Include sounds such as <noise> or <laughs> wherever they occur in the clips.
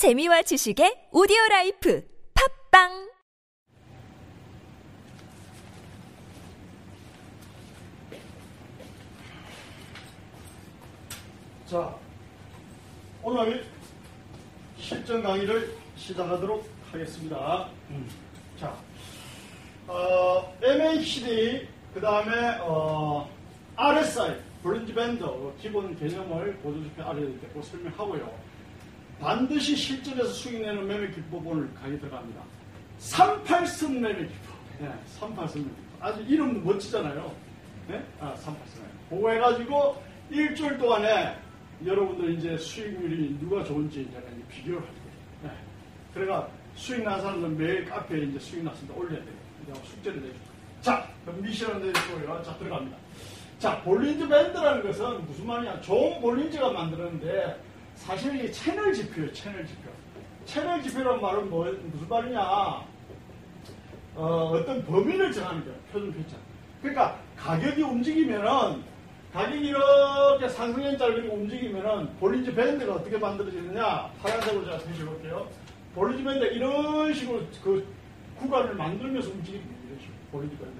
재미와 지식의 오디오 라이프 팟빵 자, 오늘 실전 강의를 시작하도록 하겠습니다. 음, 자, 어, MACD, 그 다음에, 어, RSI, 볼린즈 밴드, 기본 개념을 보조집회 아래에 고 설명하고요. 반드시 실전에서 수익내는 매매 기법을 강의 들어갑니다. 38승 매매 기법. 네, 38승 매매 기법. 아주 이름도 멋지잖아요. 네? 아, 38승. 그거 해가지고 일주일 동안에 여러분들 이제 수익률이 누가 좋은지 이제 비교를 할 거예요. 네. 그래가 수익 난 사람들은 매일 카페에 이제 수익 났습니다. 올려야 돼요. 내가 숙제를 거예요. 자, 그럼 미션을 내주고요. 자, 들어갑니다. 자, 볼린즈 밴드라는 것은 무슨 말이냐. 좋은 볼린즈가 만들었는데 사실 이게 채널 지표예요. 채널 지표. 채널 지표란 말은 뭐, 무슨 말이냐. 어, 떤 범위를 정하는 거예요. 표준 표차. 그러니까 가격이 움직이면은 가격이 이렇게 상승연자를 그리고 움직이면은 볼린즈 밴드가 어떻게 만들어지느냐 파란색으로 제가 표시해볼게요. 볼린즈 밴드 이런 식으로 그 구간을 만들면서 움직입니다. 이런 식으로 볼린즈 밴드.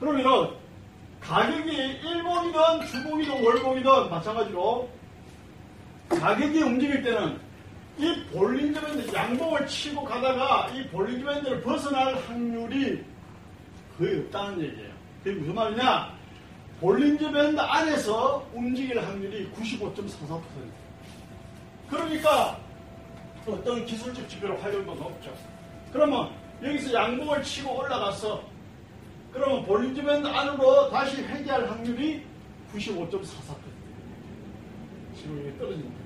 그러면은 가격이 일봉이든 주봉이든 월봉이든 마찬가지로 가격이 움직일 때는 이 볼린즈 밴드 양봉을 치고 가다가 이 볼린즈 밴드를 벗어날 확률이 거의 없다는 얘기예요. 그게 무슨 말이냐? 볼린즈 밴드 안에서 움직일 확률이 95.44%. 그러니까 어떤 기술적 지표로 활용도 높죠. 그러면 여기서 양봉을 치고 올라가서 그러면 볼린즈 밴드 안으로 다시 회귀할 확률이 95.44%. 이게 떨어집니다.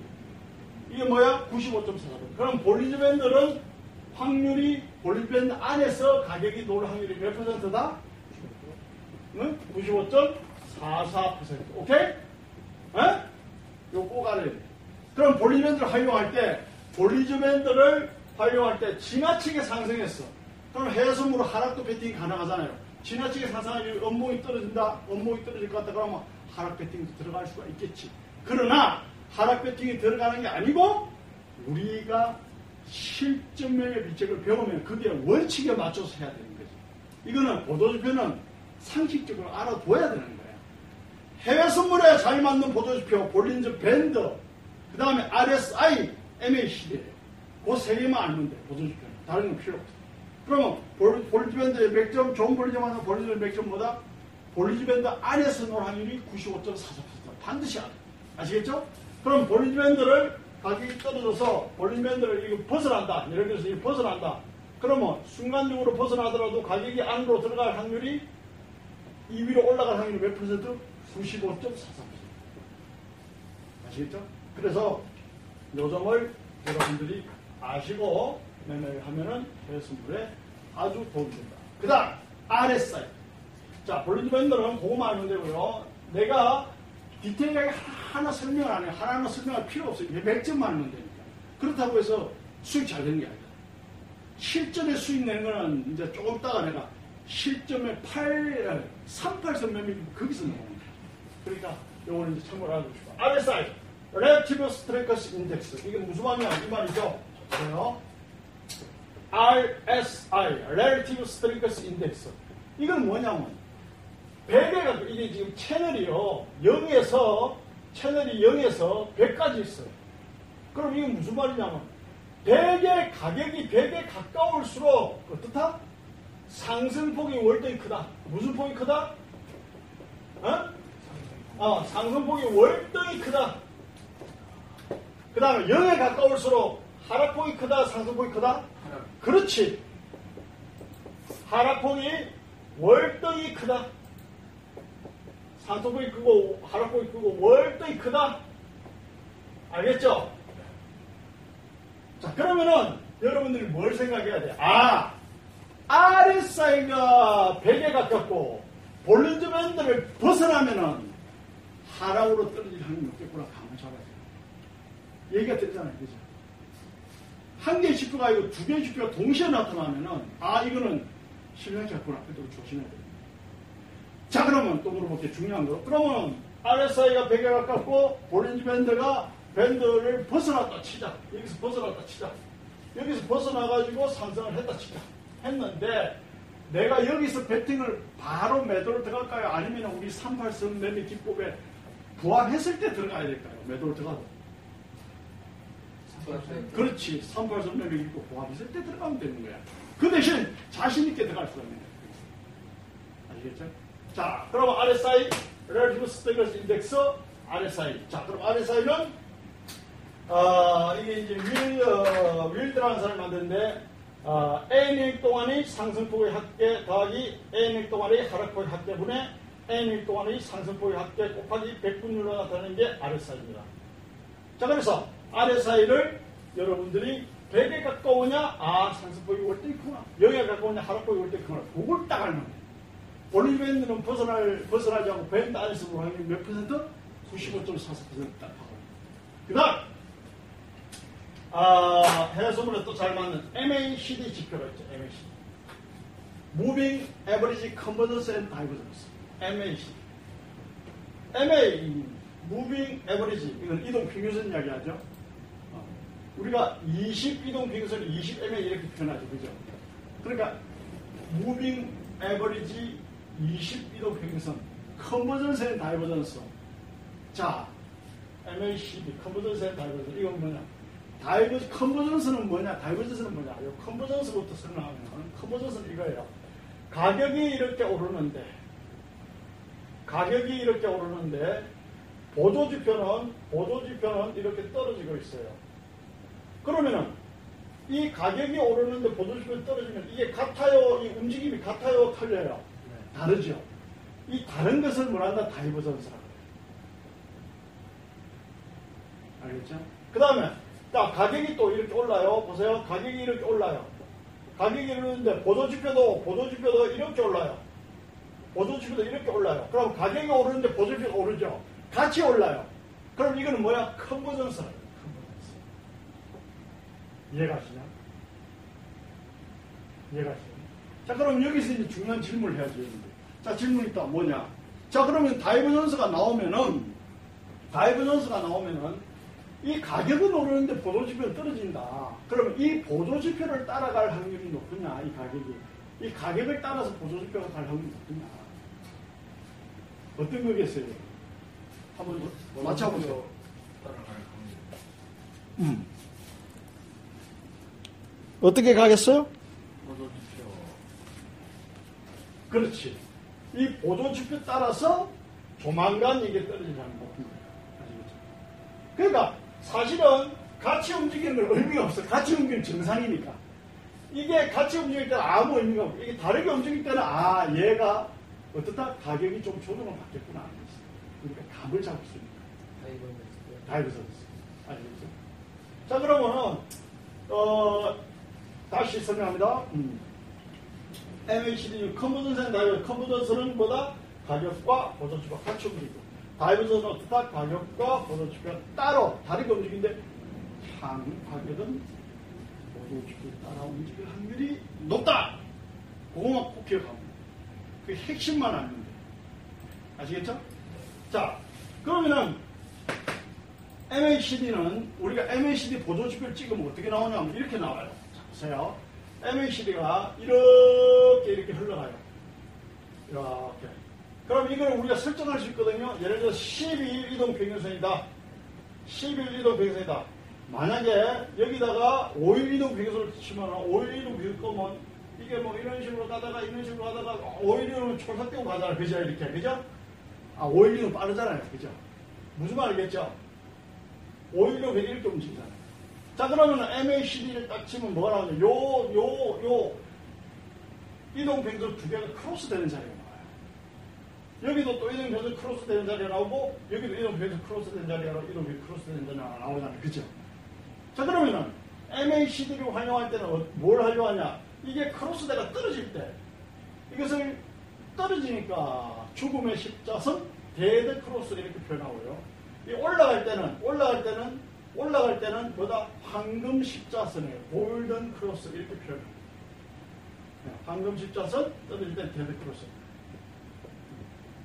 이게 뭐야? 95.44%. 그럼 볼린즈 밴드는 확률이 볼린즈 밴드 안에서 가격이 놓을 확률이 몇 퍼센트다? 응? 95.44%. 오케이? 에? 요거 꼭 알아야 돼. 그럼 볼린즈 밴드를 활용할 때, 볼린즈 밴드를 활용할 때 지나치게 상승했어. 그럼 해선으로 하락도 배팅이 가능하잖아요. 지나치게 상승하면 음봉이 떨어진다, 음봉이 떨어질 것 같다 그러면 하락 배팅도 들어갈 수가 있겠지. 그러나 하락 배팅이 들어가는 게 아니고 우리가 실전매매 비책을 배우면 그게 원칙에 맞춰서 해야 되는 거지. 이거는 보조지표는 상식적으로 알아둬야 되는 거예요. 해외 선물에 잘 맞는 보조지표, 볼린즈 밴드, 그 다음에 RSI, MACD예요. 그 세 개만 알면 돼, 보조지표는. 다른 건 필요 없어. 그러면 볼리즈 밴드의 맥점, 좋은 볼리즈 만든 볼리즈 맥점보다 볼리즈 밴드 안에서 놀 확률이 95.44%. 반드시 알아. 아시겠죠? 그럼 볼리즈 밴드를 가격이 떨어져서 볼리즈 밴드를 이거 벗어난다. 예를 들어서 이거 벗어난다. 그러면 순간적으로 벗어나더라도 가격이 안으로 들어갈 확률이 이 위로 올라갈 확률이 몇 퍼센트? 95.43%. 아시겠죠? 그래서 요 점을 여러분들이 아시고 매매를 하면은 해수물에 아주 도움이 된다. 그 다음, RSI. 자, 볼리드 밴더는 그거만 알면 되고요. 내가 디테일하게 하나 설명을 안 해요. 하나하나 설명할 필요 없어요. 몇 점만 알면 되니까. 그렇다고 해서 수익 잘 되는 게 아니다. 실전에 수익 내는 거는 이제 조금 따가 내가 실점에 8, 38선 매매 거기서 나오는 거야. 그러니까 요거는 이제 참고를 하고 싶어. RSI, Relative Strength Index. 이게 무슨 말이냐? 이 말이죠. 그래요. RSI, Relative Strength Index. 이건 뭐냐면, 100에가, 이게 지금 채널이요. 0에서, 채널이 0에서 100까지 있어요. 그럼 이게 무슨 말이냐면, 100의 가격이 100에 가까울수록, 어떻다? 상승폭이 월등히 크다. 무슨 폭이 크다? 어? 어, 상승폭이 월등히 크다. 그 다음에 0에 가까울수록 하락폭이 크다, 상승폭이 크다? 그렇지. 하락폭이 월등히 크다. 상승폭이 크고 하락폭이 크고 월등히 크다. 알겠죠? 자, 그러면은 여러분들이 뭘 생각해야 돼? 아, RSI가 100에 가깝고 볼린즈 밴드를 벗어나면은 하락으로 떨어질 확률이 높겠구나 감을 잡아야 돼. 얘기가 되잖아요. 그죠? 한 개의 지표가 아니고 두 개의 지표가 동시에 나타나면은 아 이거는 실명자구나 그때로 조심해야 됩니다. 자 그러면 또 물어볼게요 중요한 거 그러면 RSI가 100에 가깝고 볼린즈 밴드가 밴드를 벗어났다 치자. 여기서 벗어났다 치자. 여기서 벗어나가지고 상승을 했다 치자. 했는데 내가 여기서 배팅을 바로 매도를 들어갈까요? 아니면 우리 38선 매매 기법에 부합했을 때 들어가야 될까요? 매도를 들어가도. 그렇지. 38선 매매 기법 부합했을 때 들어가면 되는 거야. 그 대신 자신있게 들어갈 수가 있는 거야. 아시겠죠? 자, 그럼 RSI, Relative Stability Index, RSI. 자, 그럼 RSI는, 어, 이게 이제 윌, 어, 윌드라는 사람이 만드는데, 어, N일 동안의 상승폭의 합계 더하기 N일 동안의 하락폭의 합계분의 N일 동안의 상승폭의 합계 곱하기 100분율로 나타내는 게 RSI입니다. 자, 그래서 RSI를 여러분들이 100에 가까우냐? 아, 상승폭이 올 때 있구나. 여기에 가까우냐? 하락폭이 올 때 있구나. 그걸 딱 알면 돼. 밴드는 벗어날, 벗어나지 않고 밴드 안에서 뭐 하는 몇 퍼센트? 95.44%딱 하고. 그 다음, 아, 해외선물에 또잘 맞는 MACD 지표가 있죠. MACD. Moving Average Convergence and Divergence. MACD. MA, Moving Average. 이건 이동 평균선 이야기하죠. 어. 우리가 20 이동 평균선 20 MA 이렇게 표현하죠. 그죠? 그러니까, Moving Average 20 이동 평균선. Convergence and Divergence. 자, MACD, Convergence and Divergence. 이건 뭐냐? diver- convergence는 뭐냐? divergence는 뭐냐? 요 convergence부터 설명하면 convergence는 이거예요. 가격이 이렇게 오르는데 가격이 이렇게 오르는데 보조지표는 보조지표는 이렇게 떨어지고 있어요. 그러면은 이 가격이 오르는데 보조지표 떨어지면 이게 같아요? 이 움직임이 같아요? 틀려요? 다르죠. 이 다른 것을 뭐란다? divergence라고 해요. 알겠죠? 그 다음에 자, 가격이 또 이렇게 올라요. 보세요. 가격이 이렇게 올라요. 가격이 오르는데 보조지표도 보조지표도 이렇게 올라요. 보조지표도 이렇게 올라요. 그럼 가격이 오르는데 보조지표가 오르죠. 같이 올라요. 그럼 이거는 뭐야? convergence라요. Convergence. 이해가 시냐? 이해가 시냐? 자, 그럼 여기서 이제 중요한 질문을 해야죠. 자, 질문이 또 뭐냐? 자, 그러면 divergence가 나오면은 divergence가 나오면은 이 가격은 오르는데 보조지표는 떨어진다. 그러면 이 보조지표를 따라갈 확률이 높으냐, 이 가격이. 이 가격을 따라서 보조지표가 갈 확률이 높으냐. 어떤 거겠어요? 한번 맞춰보세요. 음. 어떻게 가겠어요? 그렇지. 이 보조지표 따라서 조만간 이게 떨어지는 겁니다. 그러니까 사실은 같이 움직이는 건 의미가 없어. 같이 움직이는 정상이니까. 이게 같이 움직일 때는 아무 의미가 없고, 이게 다르게 움직일 때는, 아, 얘가 어떻다? 가격이 좀 조정을 받겠구나. 그러니까 감을 잡을 수 있는 거야. Divergence. 아시겠죠? 자, 그러면은, 어, 다시 설명합니다. 음. MACD, 컨버전스는 다이버, 컨버전스는 뭐다? 가격과 같이 움직이고, 다이버전은 어떻다? 가격과 보조주가 따로 다르게 움직이는데, 향 가격은 보조주를 따라 움직일 확률이 높다! 그거만 꼭 돼요. 그 핵심만 돼요. 아시겠죠? 자, 그러면은, MACD는 우리가 MACD 보조지표를 찍으면 어떻게 나오냐면 이렇게 나와요. 자, 보세요. MACD가 이렇게 이렇게 흘러가요. 이렇게. 그럼 이걸 우리가 설정할 수 있거든요. 예를 들어 12일 이동 평균선이다. 11일 이동 평균선이다. 만약에 여기다가 5일 이동 평균선을 치면 5일 이동 평균선은 이게 뭐 이런 식으로 가다가 이런 식으로 가다가 5일 이동은 촐싹 뛰고 가잖아요. 그죠? 이렇게. 그죠? 아, 5일 이동 빠르잖아요. 그죠? 무슨 말이겠죠? 5일 이동 이렇게 움직이잖아요. 자, 그러면 MACD를 딱 치면 뭐가 나오냐? 요, 요, 요, 이동 평균 두 개가 크로스 되는 자리가 나와요. 여기도 또 이동 평균 크로스 되는 자리가 나오고, 여기도 이동 평균 크로스 되는 자리가 나오고, 이동 평균 크로스 되는 자리가 나오잖아요. 그죠? 자, 그러면은, MACD를 활용할 때는 어- 뭘 활용하냐? 이게 크로스돼가 떨어질 때, 이것을 떨어지니까 죽음의 십자선, 데드 크로스 이렇게 표현하고요. 이 올라갈 때는, 올라갈 때는, 올라갈 때는 뭐다? 황금 십자선이에요. 골든 크로스 이렇게 표현해요. 네, 황금 십자선, 떨어질 때는 데드 크로스.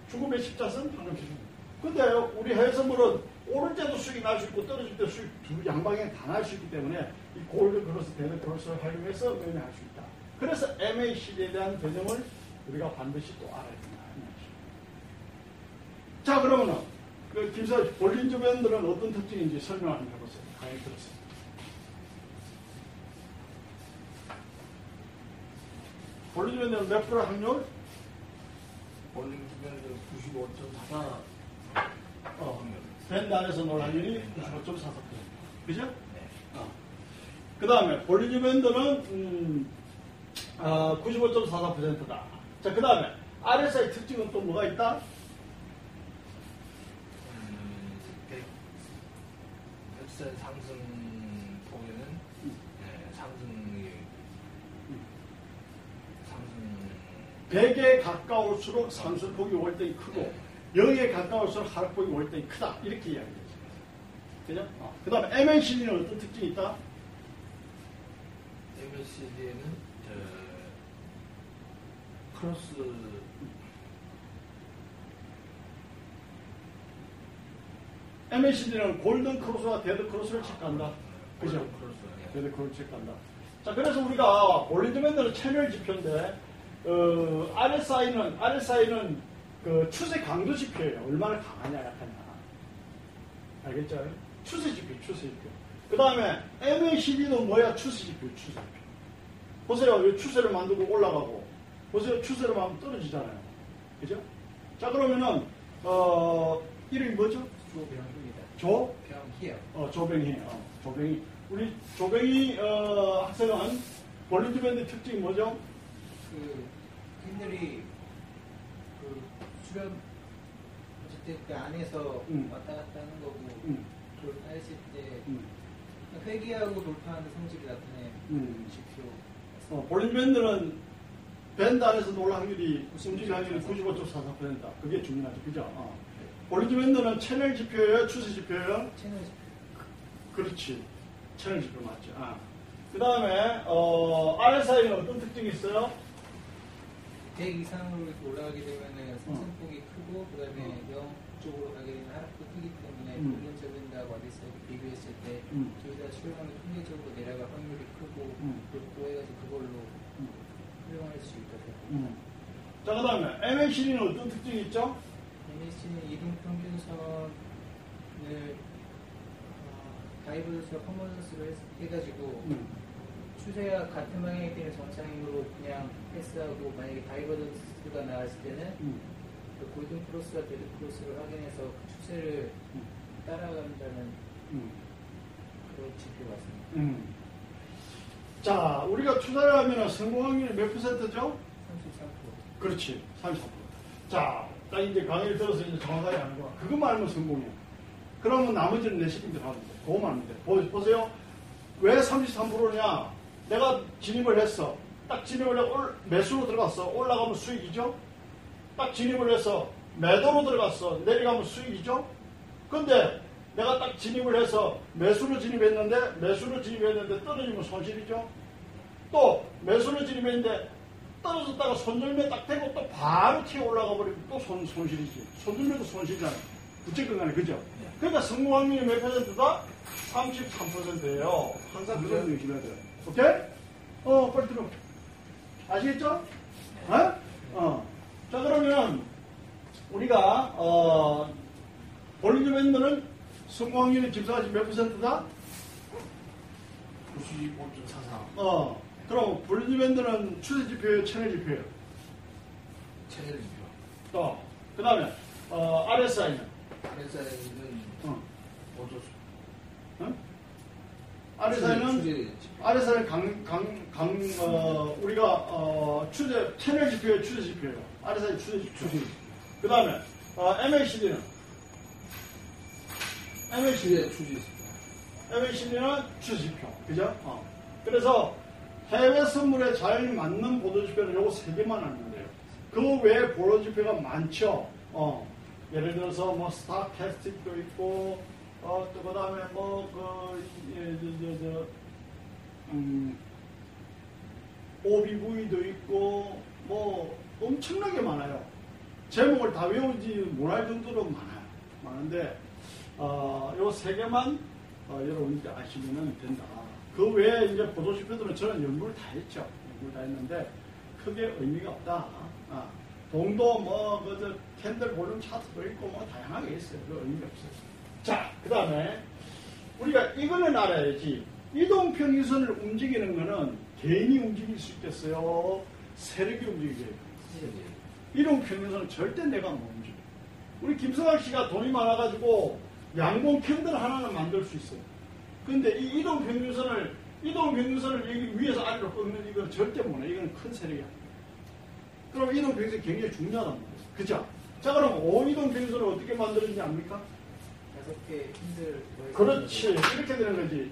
죽음의 십자선, 황금 십자선. 근데 우리 해외선물은 오를 때도 수익이 날 수 있고 떨어질 때 수익 두 양방향 다 날 수 있기 때문에 이 골드 크로스, 데드 크로스를 활용해서 매매할 수 있다. 그래서 MACD에 대한 개념을 우리가 반드시 또 알아야 된다. 자, 그러면은 그 김사 볼린저 밴드는 어떤 특징인지 설명 한번 해보세요. 강의 들었어요. 볼린저 밴드는 몇 프로 확률? 볼링 주변에서 95.4 어, 밴드 안에서 놀 확률이 95.44%. 그죠? 네. 어. 그 다음에 볼리지 밴드는 음, 아, 95.44%다. 자, 그 다음에 RSI 특징은 또 뭐가 있다? 음, 백- 백선 상승 폭에는 네, 상승이 상승 100에 가까울수록 상승폭이 월등히 크고 0에 가까울수록 하락폭이 월등히 크다. 이렇게 이야기되죠. 그죠? 어. 그 다음에 MNCD는 어떤 특징이 있다? MACD에는 크로스 MACD는 골든 크로스와 데드 크로스를 체크한다. 그죠? 데드 크로스 체크한다. 자, 그래서 우리가 볼린즈 밴드는 채널 지표인데, 어, RSI는, RSI는 그 추세 강도 지표예요. 얼마나 강하냐, 약하냐. 알겠죠? 추세 지표, 추세 지표. 그 다음에 MACD도 뭐야? 추세 지표, 추세 지표. 보세요. 왜 추세를 만들고 올라가고. 보세요. 추세를 만들면 떨어지잖아요. 그죠? 자, 그러면은, 어, 이름이 뭐죠? 조병입니다. 조? 병희요. 어, 조뱅이, 어, 조뱅이. 우리 조뱅이, 어, 학생은 볼린드밴드 특징이 뭐죠? 그 팬들이 그 수련 어쨌든 그 안에서 음. 왔다 갔다 하는 거고 음, 돌파했을 때 음, 회귀하고 돌파하는 성질이 나타내는 음. 지표. 어, 볼린드밴드는 밴드 안에서 놀 확률이, 움직일 확률이 95.44%다. 그게 중요하죠. 그죠? 어. 볼린드밴드는 채널 지표예요? 추세 지표예요? 채널 지표. 그렇지. 채널 지표 맞죠. 아. 그 다음에, 어, RSI는 어떤 특징이 있어요? 100 이상으로 올라가게 되면은 상승폭이 크고 그 다음에 어. 0 쪽으로 가게 되면 하락도 크기 때문에 음. 저변다고 어디서 비교했을 때 음. 둘다 수렴하면 통계적으로 내려갈 확률이 크고 음. 높고 해가지고 그걸로 음. 활용할 수 있거든요. 음. 자, 그 다음에 MACD는 어떤 특징이 있죠? MAC는 이동 평균선을 어, 다이버스 퍼포먼스로 해- 해가지고 음. 추세가 같은 방향이 되면 정상으로 그냥 패스하고 만약에 divergence가 나왔을 때는 음. 그 골든 크로스와 데드 크로스를 확인해서 그 추세를 음. 따라간다는 음. 그런 지표 같습니다. 음. 자, 우리가 투자를 하면 성공 확률이 몇 퍼센트죠? 33%. 그렇지, 34%. 자, 딱 이제 강의를 들어서 이제 정확하게 아는 거야. 그것만 알면 성공이야. 그러면 나머지는 내 시킨 대로 하면 돼. 그것만 하면 돼. 보, 보세요. 왜 33%냐? 내가 진입을 했어. 딱 진입을 해, 올, 매수로 들어갔어. 올라가면 수익이죠? 딱 진입을 해서 매도로 들어갔어. 내려가면 수익이죠? 근데 내가 딱 진입을 해서 매수로 진입했는데, 매수로 진입했는데 떨어지면 손실이죠? 또 매수로 진입했는데 떨어졌다가 손절매 딱 되고 또 바로 튀어 올라가 버리면 또 손, 손실이지. 손절매도 손실이잖아. 부채권 간에, 그죠? 그러니까 성공 확률이 몇 퍼센트다? 33%예요. 항상 그런 거 유심해야 돼요. 오케이? 어, 빨리 들어. 아시겠죠? 어? 어. 자, 그러면 우리가, 어, 볼리즈밴드는 성공 확률이 집사가 지금 몇 퍼센트다? 95.44 어. 그럼 볼리즈밴드는 추세 지표예요, 채널 지표예요? 채널 지표 또, 그 다음에, 어, RSI는? RSI는 어. 5조 어? RSI는? 추세 지표 RSI는 강, 강, 강, 어, 우리가, 어, 추세, 채널 지표예요, 추세 지표예요. RSI 추세 지표. 그 다음에, 어, MACD는? MACD. 추세 추세 지표 MACD는 추세 지표. 그죠? 어. 그래서 해외 선물에 잘 맞는 보도지표는 요거 세 개만 알면 돼요. 그 외에 보도지표가 많죠. 어. 예를 들어서 뭐 스타캐스틱도 있고, 어, 또 그 다음에 뭐, 그, 예, 저, 저, 저, 음, OBV도 있고, 뭐, 엄청나게 많아요. 제목을 다 외우지 못할 정도로 많아요. 많은데, 어, 요세 개만 어, 여러분들이 아시면 된다. 그 외에 이제 보도시표들은 저는 연구를 다 했죠. 연구를 다 했는데 크게 의미가 없다. 아, 동도 뭐 그저 캔들 볼륨 차트도 있고 뭐 다양하게 있어요. 그 의미가 없어요. 자, 그 다음에 우리가 이거는 알아야지. 이동평균선을 움직이는 거는 개인이 움직일 수 있겠어요? 세력이 움직이게. 이동평균선은 절대 내가 못 움직여. 우리 김성학 씨가 돈이 많아가지고 양봉 캔들 하나는 만들 수 있어요. 근데 이 이동 평균선을, 이동 평균선을 여기 위에서 아래로 꺾는 이건 절대 못해. 이건 큰 세력이야. 그럼 이동 평균선이 굉장히 중요하단 말이에요. 그죠? 자, 그럼 5이동 평균선을 어떻게 만들었는지 압니까? 다섯 개 힘들 뭐 그렇지. 이렇게 되는 거지.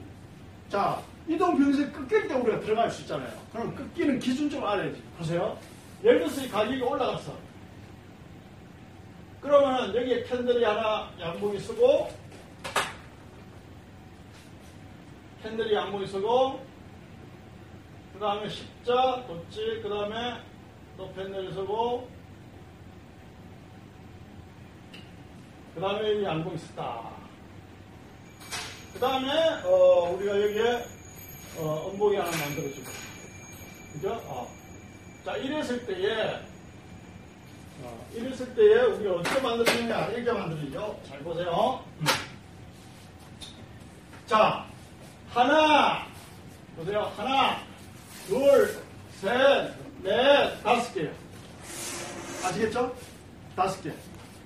자, 이동 병세 꺾일 때 우리가 들어갈 수 있잖아요. 그럼 꺾이는 기준 좀 알아야지. 보세요. 예를 들어서 이 가격이 올라갔어. 그러면은 여기에 캔들이 하나 양봉이 쓰고, 캔들이 양봉이 쓰고, 그 다음에 십자, 뒀지, 그 다음에 또 캔들이 쓰고, 그 다음에 양봉이 쓰다. 그 다음에, 어, 우리가 여기에, 어, 음봉이 하나 만들어주고. 그죠? 어. 자, 이랬을 때에, 어, 이랬을 때에 우리가 어떻게 만들어주느냐? 이렇게 만들어주죠. 잘 보세요. 자, 하나, 보세요. 하나, 둘, 셋, 넷, 다섯 개요. 아시겠죠? 다섯 개.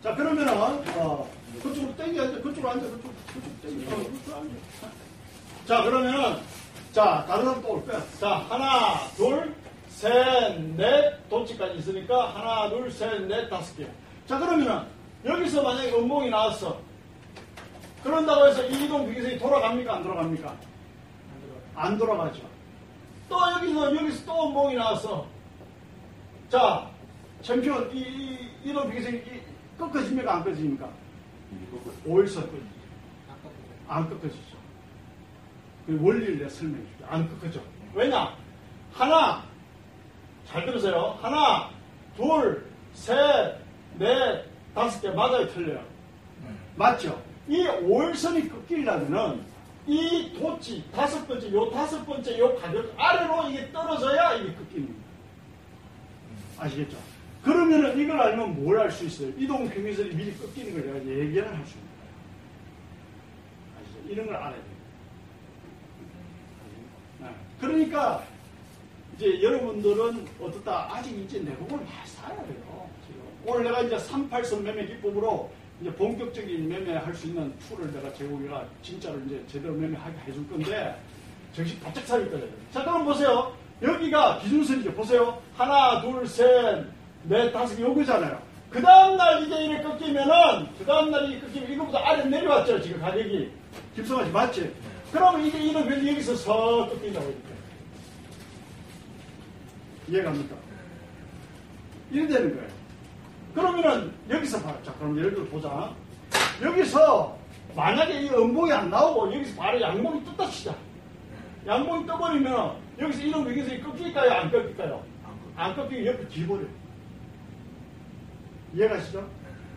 자, 그러면은, 어, 그쪽으로 땡겨 앉아, 그쪽으로 앉아, 그쪽, 그쪽 땡겨, 어, 그쪽으로 앉아. 자, 그러면은, 자, 다른 사람 또 올 거야. 자, 하나, 둘, 셋, 넷, 도지까지 있으니까, 하나, 둘, 셋, 넷, 다섯 개. 자, 그러면은, 여기서 만약에 음봉이 나왔어. 그런다고 해서 이 이동 평균선이 돌아갑니까? 안 돌아갑니까? 안 돌아가죠. 또 여기서, 여기서 또 음봉이 나왔어. 자, 챔피언, 이, 이, 이동 평균선이 이- 꺾어집니까? 안 꺾어집니까? 오일선 꺾어지죠. 안 꺾어지죠. 그 원리를 내가 설명해 줄게. 안 꺾어져. 왜냐? 하나, 잘 들으세요. 하나, 둘, 셋, 넷, 다섯 개 맞아요? 틀려요? 맞죠? 이 오일선이 꺾이려면은 이 도치 다섯 번째, 요 다섯 번째 요 가격 아래로 이게 떨어져야 이게 거예요. 아시겠죠? 그러면은 이걸 알면 뭘 알 수 있어요? 이동 평균선이 미리 꺾이는 걸 내가 예견을 할 수 있는 거예요. 이런 걸 알아야 돼요. 네. 그러니까 이제 여러분들은 어떻다 아직 이제 내공을 많이 쌓아야 돼요. 지금. 오늘 내가 이제 38선 매매 기법으로 이제 본격적인 매매할 수 있는 툴을 내가 제공해가 진짜로 이제 제대로 매매하게 해줄 건데 정신 바짝 차릴 거예요. 자, 그럼 보세요. 여기가 기준선이죠. 보세요. 하나, 둘, 셋, 넷, 다섯 개 요거잖아요. 그 다음날 이제 이렇게 꺾이면은, 그 다음날 이게 꺾이면 이거보다 아래 내려왔죠. 지금 가격이. 김성아 씨 맞지? 그러면 이게 이런 변이 여기서 서 꺾인다고 이렇게. 이해갑니까? 이래 되는 거예요. 그러면은 여기서 봐. 자, 그럼 예를 들어 보자. 여기서 만약에 이 음봉이 안 나오고 여기서 바로 양봉이 떴다 치자. 양봉이 떠버리면 여기서 이런 여기서 꺾일까요? 안 꺾일까요? 안 꺾이고 옆에 뒤버려. 이해가시죠?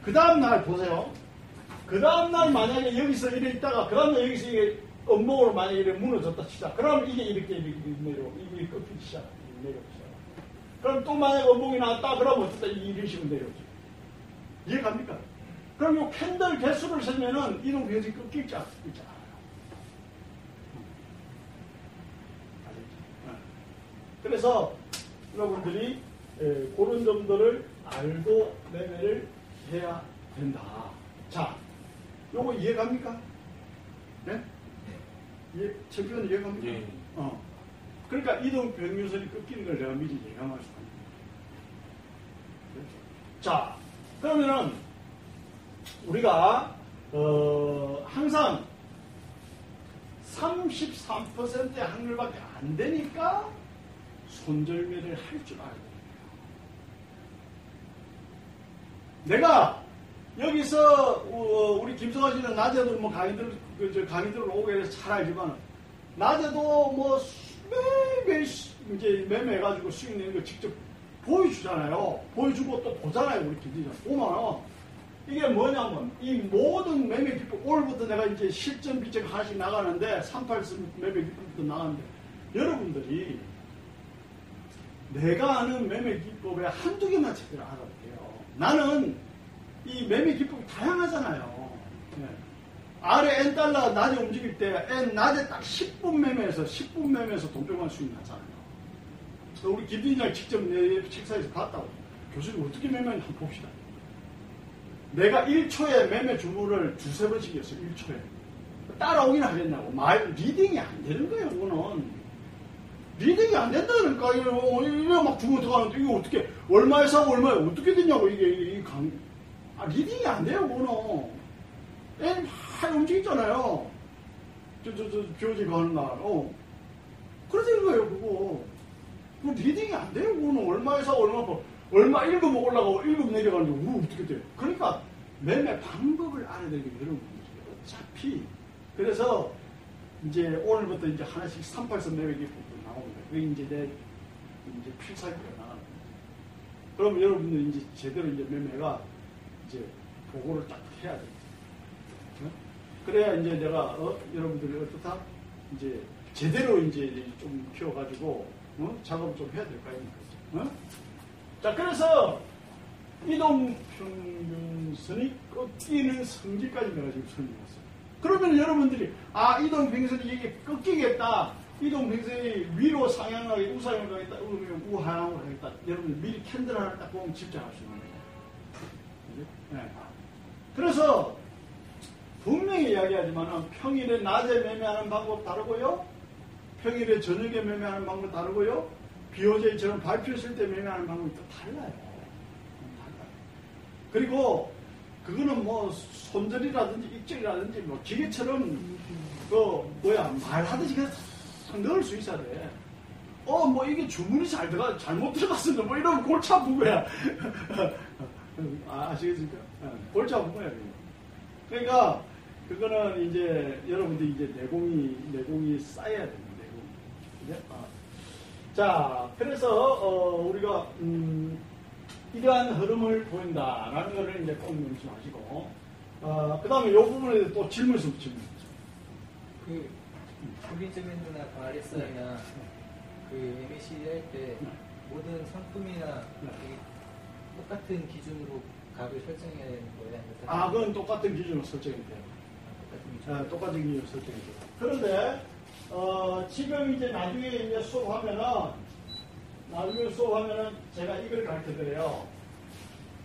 그 다음날 보세요. 그 다음날 만약에 여기서 이래 있다가 그 다음날 여기서 이게 음봉으로 만약에 이렇게 무너졌다 치자. 그럼 이게 이렇게 이렇게 내려, 이게 꺾이기 시작, 내려오기 시작. 그럼 또 만약에 음봉이 나왔다 그러면 어쨌든 식으로 내려오죠. 이해갑니까? 그럼 요 캔들 개수를 세면은 이동 변이 꺾일지 안? 네. 그래서 여러분들이 에, 그런 점들을 알고 매매를 해야 된다. 자, 요거 이해갑니까? 네? 이해, 챔피언 이해갑니까? 예. 어. 그러니까 이동 병유선이 꺾이는 걸 내가 미리 예감할 수가 있는 거예요. 자, 그러면은 우리가 어, 항상 33%의 확률밖에 안 되니까 손절매를 할 줄 알고 내가 여기서 어, 우리 김성환 씨는 낮에도 뭐 강의들 그, 저 강의들 오게 해서 잘 알지만 낮에도 뭐 시- 이제 매매해가지고 수익 내는 거 직접 보여주잖아요. 보여주고 또 보잖아요. 우리 김지장 보면 이게 뭐냐면 이 모든 매매 기법 오늘부터 내가 이제 실전 비책 하나씩 나가는데 38선 매매 기법부터 나가는데 여러분들이 내가 아는 매매 기법에 한두 개만 제대로 알아야 돼요. 나는 이 매매 기법이 다양하잖아요. 네. 아래 엔 달러 낮에 움직일 때 엔 낮에 딱 10분 매매에서 10분 매매에서 돈 빼고 수익 나잖아요. 그래서 우리 김진이랑 직접 내 책상에서 봤다고. 교수님 어떻게 매매하는지 한번 봅시다. 내가 1초에 매매 주문을 두세 번씩 했어요. 1초에. 따라오긴 하겠냐고. 말, 리딩이 안 되는 거예요, 그거는. 리딩이 안 된다니까. 이래, 이래 막 주문 들어가는데, 이거 어떻게, 얼마에 사고 얼마에 어떻게 됐냐고, 이게, 이 강, 아, 리딩이 안 돼요, 그거는. 애는 막 움직이잖아요. 저, 저, 저, 교지 가는 날. 어. 그러는 거예요, 그거. 그 리딩이 안 돼요, 그거는. 얼마에 사고 얼마 봐. 얼마 1급 올라가고 1급 내려가는데, 우, 어떻게 돼? 그러니까, 매매 방법을 알아야 되는 게 여러분들이 어차피. 그래서, 이제 오늘부터 이제 하나씩 38선 매매 기법도 나옵니다. 그게 이제 내, 이제 필살기가 나가는 거예요. 그럼 여러분들 이제 제대로 이제 매매가 이제 보고를 딱 해야 돼요. 어? 그래야 이제 내가 어? 여러분들이 어떻다 이제 제대로 이제 좀 키워가지고 어? 작업을 좀 해야 될 거 아닙니까? 어? 자 그래서 이동평균선이 꺾이는 성질까지 내가 지금 설명했어요. 그러면 여러분들이 아 이동평균선이 이게 꺾이겠다. 이동평균선이 위로 상향하게 우상향을 가겠다. 우하향을 가겠다. 여러분들 미리 캔들 하나 딱 보면 집중할 수 있는 거예요. 네. 그래서 분명히 이야기하지만 평일에 낮에 매매하는 방법 다르고요. 평일에 저녁에 매매하는 방법 다르고요. 비오제이처럼 발표했을 때 매매하는 방법이 또 달라요. 달라요. 그리고 그거는 뭐 손절이라든지 입절이라든지 뭐 기계처럼 그 뭐야 말하듯이 그냥 탁 넣을 수 있어야 돼. 어 뭐 이게 주문이 잘 들어가 잘못 들어갔는데 뭐 이러면 골치 아픈 거야. <laughs> 아, 아시겠습니까? 어, 골치 아픈 거야. 그러니까 그거는 이제 여러분들이 이제 내공이 내공이 쌓여야 됩 내공. 그죠? 아. 자, 그래서 어, 우리가 음, 이러한 흐름을 보인다라는 것을 이제 꼭 명심하시고 어, 그 다음에 이 부분에 또 질문 있으면 질문. 그 불리즈밴드나 그 RSI나 그 MACD 할때 네. 모든 상품이나 네. 똑같은 기준으로 값을 설정해야 되는 거예요? 아, 그건 똑같은 기준으로 설정이 돼요. 똑같은 기준. 아, 똑같은 기준으로 설정이 돼요. 그런데 어, 지금 이제 나중에 이제 수업하면은 나중에 수업하면은 제가 이걸 가르쳐 드려요.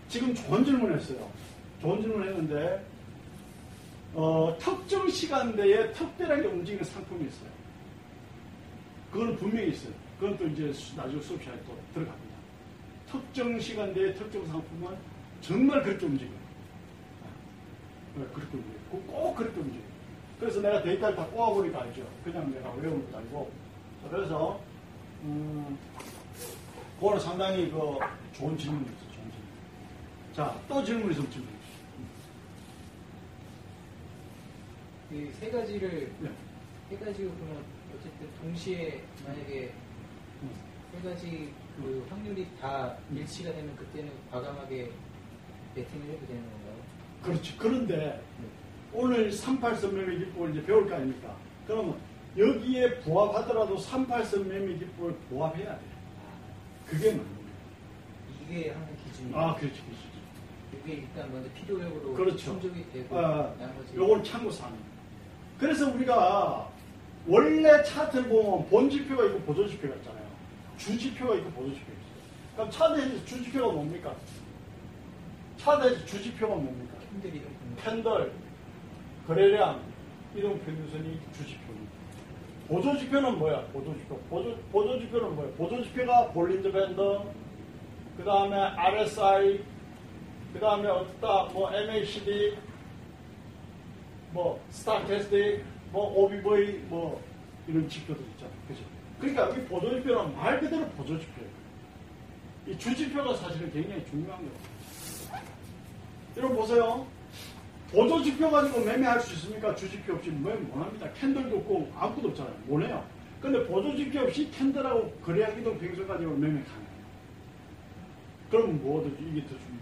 지금 좋은 질문 했어요. 좋은 질문 했는데 어, 특정 시간대에 특별하게 움직이는 상품이 있어요. 그거는 분명히 있어요. 그건 또 이제 수- 나중에 수업 시간에 또 들어갑니다. 특정 시간대에 특정 상품은 정말 그렇게 움직여요. 네, 그렇게 움직여요. 꼭- 꼭 그렇게 움직여요. 그래서 내가 데이터를 다 꼬아보니까 알죠. 그냥 내가 외우는 것도 아니고. 그래서, 음, 그거는 상당히 그 좋은 질문이었어요. 좋은 질문. 자, 또 질문 있으면 질문. 그세 가지를 네. 세 가지로 그러면 어쨌든 동시에 만약에 음. 세 가지 그 확률이 다 일치가 되면 그때는 과감하게 배팅을 해도 되는 건가요? 그렇지. 그런데 오늘 38선 매매 기법을 이제 배울 거 아닙니까? 그러면 여기에 부합하더라도 38선 매매 기법을 부합해야 돼. 그게 맞는 거예요. 이게 항상 기준이에요. 아, 그렇지, 그렇지. 이게 일단 먼저 필요적으로 그렇죠. 충족이 되고 아, 나머지 요걸 참고 사는. 그래서 우리가 원래 차트를 보면 본지표가 있고 보조지표가 있잖아요. 주지표가 있고 보조지표가 있어요. 그럼 차트에서 주지표가 뭡니까? 차트에서 주지표가 뭡니까? 캔들, 거래량, 이동 평균선이 주지표입니다. 보조지표는 뭐야? 보조지표. 보조, 보조지표는 뭐야? 보조지표가 Bollinger Band, 그 다음에 RSI, 그 다음에 어디다, 뭐 MACD, 뭐 stochastic, 뭐 OBV, 뭐 이런 지표들 있잖아요. 그죠? 그러니까 이 보조지표는 말 그대로 보조지표예요. 이 주지표가 사실은 굉장히 중요한 거예요. 여러분 보세요. 보조지표 가지고 매매할 수 있습니까? 주지표 없이 매매 못합니다. 캔들도 없고 아무것도 없잖아요. 못해요. 근데 보조지표 없이 캔들하고 이동 평균 가지고 매매 가능해요. 그럼 뭐든 이게 더 중요한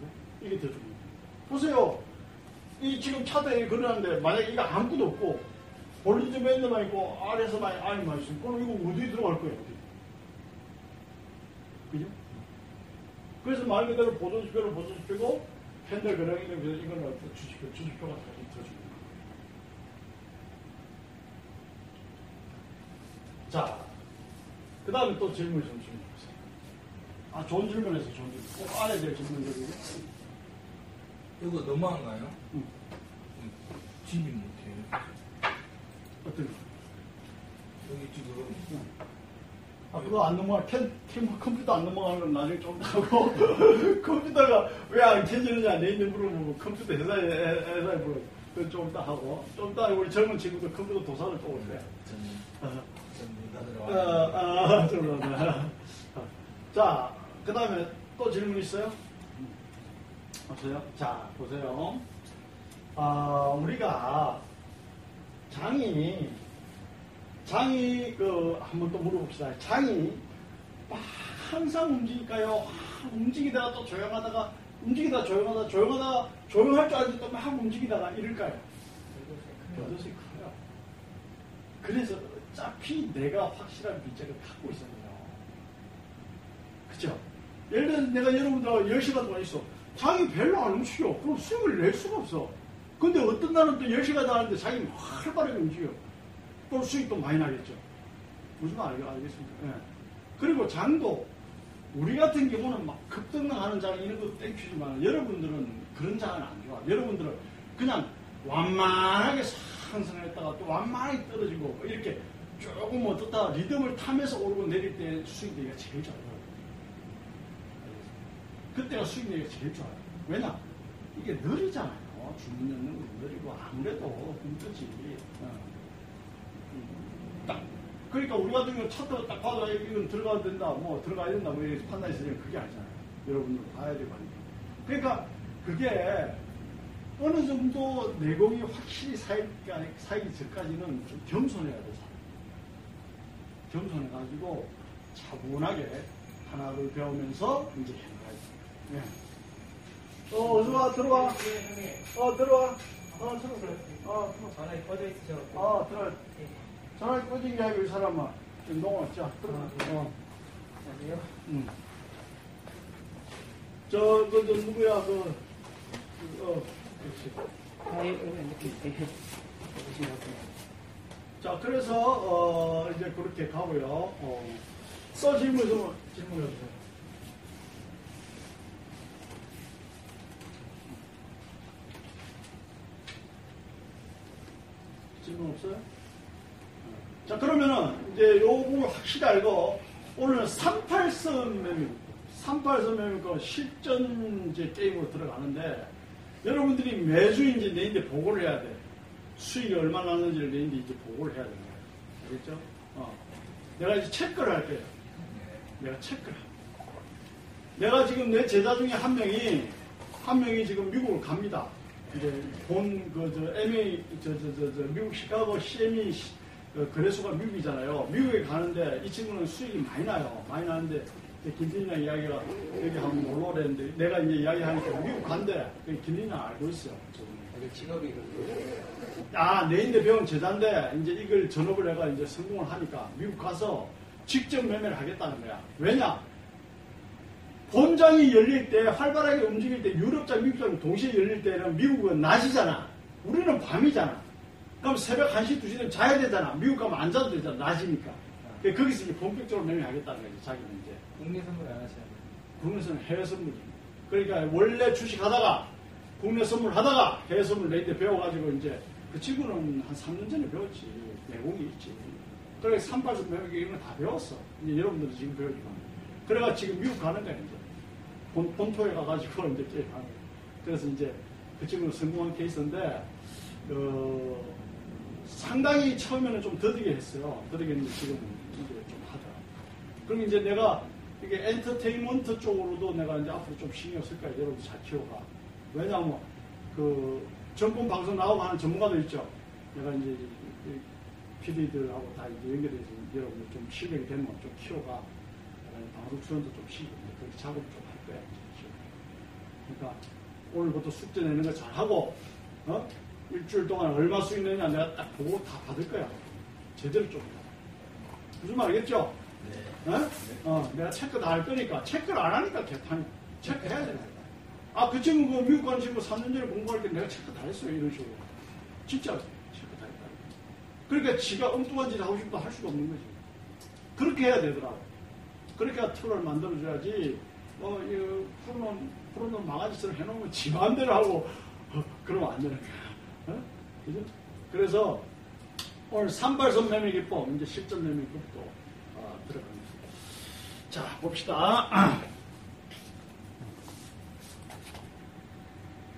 거죠. 이게 더 중요해요. 보세요. 이 지금 차대에 그러는데 만약에 이거 아무것도 없고 볼리즈 밴드만 있고 아래서만 아이만 있으면 그럼 이거 어디 들어갈 거예요? 어디? 그죠? 그래서 말 그대로 보조지표를 보조지표고 팬들 그랑이는 그래서 이거는 주지표, 주지표가 더 중요해요. 자, 그 다음에 또 질문 좀 질문해보세요. 아, 좋은 질문에서 좋은 질문. 꼭 알아야 될 질문들이고. 이거 너무한가요? 응. 진입 못해요. 어떤 거? 여기 지금 아, 그거 안 넘어가, 캔, 캔, 컴퓨터 안 넘어가는 건 나중에 좀 하고, <laughs> 컴퓨터가 왜 안 켜지느냐, 내 있는 물어보고, 컴퓨터 회사에, 회사에 물어보고, 그건 좀 이따 하고, 좀 이따 우리 젊은 친구들 컴퓨터 도사를. 전문 전문가들 아, 와. 아, 좀 더. 자, 그 다음에 또 질문 있어요? 없어요? 자, 보세요. 아, 우리가 장이, 장이, 그, 한번 또 물어봅시다. 장이 막 항상 움직일까요? 막 움직이다가 또 조용하다가, 움직이다가 조용하다가, 조용하다가, 조용할 줄 알지 또막 움직이다가 이럴까요? 여덟이 커요. 그래서 어차피 내가 확실한 빗자를 갖고 있어요. 그죠? 예를 들어서 내가 여러분들 10시간 동안 있어. 자기 별로 안 움직여. 그럼 숨을 낼 수가 없어. 근데 어떤 날은 또 10시간 하는데 자기 활발하게 움직여. 또 수익도 많이 나겠죠. 무슨 말 알- 알겠습니까? 예. 그리고 장도 우리 같은 경우는 막 급등하는 장 이런 거 땡큐지만 여러분들은 그런 장은 안 좋아. 여러분들은 그냥 완만하게 상승했다가 또 완만하게 떨어지고 뭐 이렇게 조금 어떻다 리듬을 타면서 오르고 내릴 때 수익 내기가 제일 좋아요. 그때가 수익 내기가 제일 좋아요. 왜냐? 이게 느리잖아요. 주문 넣는 거 느리고 아무래도 힘들지. 어. 음, 딱. 그러니까 우리 같은 경우 차트 딱 봐도 이건 들어가야 된다, 뭐 들어가야 된다, 뭐 이렇게 판단이 있으면 그게 아니잖아요. 여러분들 봐야 되고 하니까. 그러니까 그게 어느 정도 내공이 확실히 쌓이기, 쌓이기 전까지는 좀 겸손해야 돼, 사람. 겸손해가지고 차분하게 하나를 배우면서 이제 해나가야지. 예. 어, 어서 와, 들어와. 어, 들어와. 어, 들어와. 어, 들어와. 전화기 꺼져 있으셔. 아, 들어와. 전화 꺼진 게 아니고 이 사람아. 지금 농어, 자, 들어와. 어. 안녕하세요. 응. 저, 그, 저, 누구야, 그, 그, 어, 그렇지. 아, 예, 이렇게 자, 그래서, 어, 이제 그렇게 가고요. 어, 써 질문 좀, 질문해 주세요. 질문 없어요? 자, 그러면은, 이제 요거 확실히 알고, 오늘 38선 매물, 38선 매물 그 실전 이제 게임으로 들어가는데, 여러분들이 매주 이제 내인데 보고를 해야 돼. 수익이 얼마나 나는지를 내인데 이제 보고를 해야 되는 거예요. 알겠죠? 어. 내가 이제 체크를 할 거예요. 내가 체크를. 할. 내가 지금 내 제자 중에 한 명이, 한 명이 지금 미국을 갑니다. 이제 본, 그, 저, MA, 저, 저, 저, 저 미국 시카고 CME 거래소가 미국이잖아요. 미국에 가는데 이 친구는 수익이 많이 나요. 많이 나는데 김진이랑 이야기가 여기 한번 놀러 오랬는데 내가 이제 이야기하니까 미국 간대. 김진이랑 알고 있어요. 저분은. 직업이 아, 내인데 배운 제자인데, 이제 이걸 전업을 해가 이제 성공을 하니까 미국 가서 직접 매매를 하겠다는 거야. 왜냐? 본장이 열릴 때, 활발하게 움직일 때, 유럽장, 미국장 동시에 열릴 때는 미국은 낮이잖아. 우리는 밤이잖아. 그럼 새벽 1시, 2시 되면 자야 되잖아. 미국 가면 안 자도 되잖아. 낮이니까. 그러니까 거기서 이제 본격적으로 매매하겠다는 거지, 자기는 이제. 국내 선물 안 하셔야 돼요. 국내선은 해외 선물이. 그러니까 원래 주식 하다가 국내 선물 하다가 해외 선물 내때 배워가지고 이제 그 친구는 한 3년 전에 배웠지. 내공이 있지. 그래 38선 배우기 이런 거 다 배웠어. 이제 여러분들도 지금 배우지만. 그래가 지금 미국 가는 거야 이제. 본, 본토에 가가지고 <laughs> 이제 게임하는 거야. 그래서 이제 그 친구는 성공한 케이스인데 어, 상당히 처음에는 좀 더디게 했어요. 더디게 했는데 지금은 이제 좀 하더라. 그럼 이제 내가 이게 엔터테인먼트 쪽으로도 내가 이제 앞으로 좀 신경 쓸 거야. 여러분 잘 키워가. 왜냐하면 그 전문 방송 나오고 하는 전문가들 있죠. 내가 이제 이 PD들하고 다 이제 연결해서 여러분들 좀 실력이 되면 좀 키워가. 방송 출연도 좀 이제 그렇게 작업을 좀할 거야. 그러니까 오늘부터 숙제 내는 거 잘하고 어? 일주일 동안 얼마 수익 내냐 내가 딱 보고 다 받을 거야. 제대로 좀. 무슨 말이겠죠? 네. 어? 어, 내가 체크 다 할 거니까 체크를 안 하니까 개판이 체크 해야 돼. 아, 그 친구 그 미국 간 친구 3년 전에 공부할 때 내가 체크 다 했어요. 이런 식으로. 진짜 체크 다 했다. 그러니까 지가 엉뚱한 짓 하고 싶어도 할 수가 없는 거지. 그렇게 해야 되더라고. 그렇게 틀을 만들어줘야지, 어, 이 프로는, 프로는 망아지처럼 해놓으면 지 마음대로 하고, 어, 그러면 안 되는 거야. 어? 그죠? 그래서 오늘 산발선 매매 기법, 이제 실전 매매 기법도 어, 들어갑니다. 자, 봅시다. <clears throat>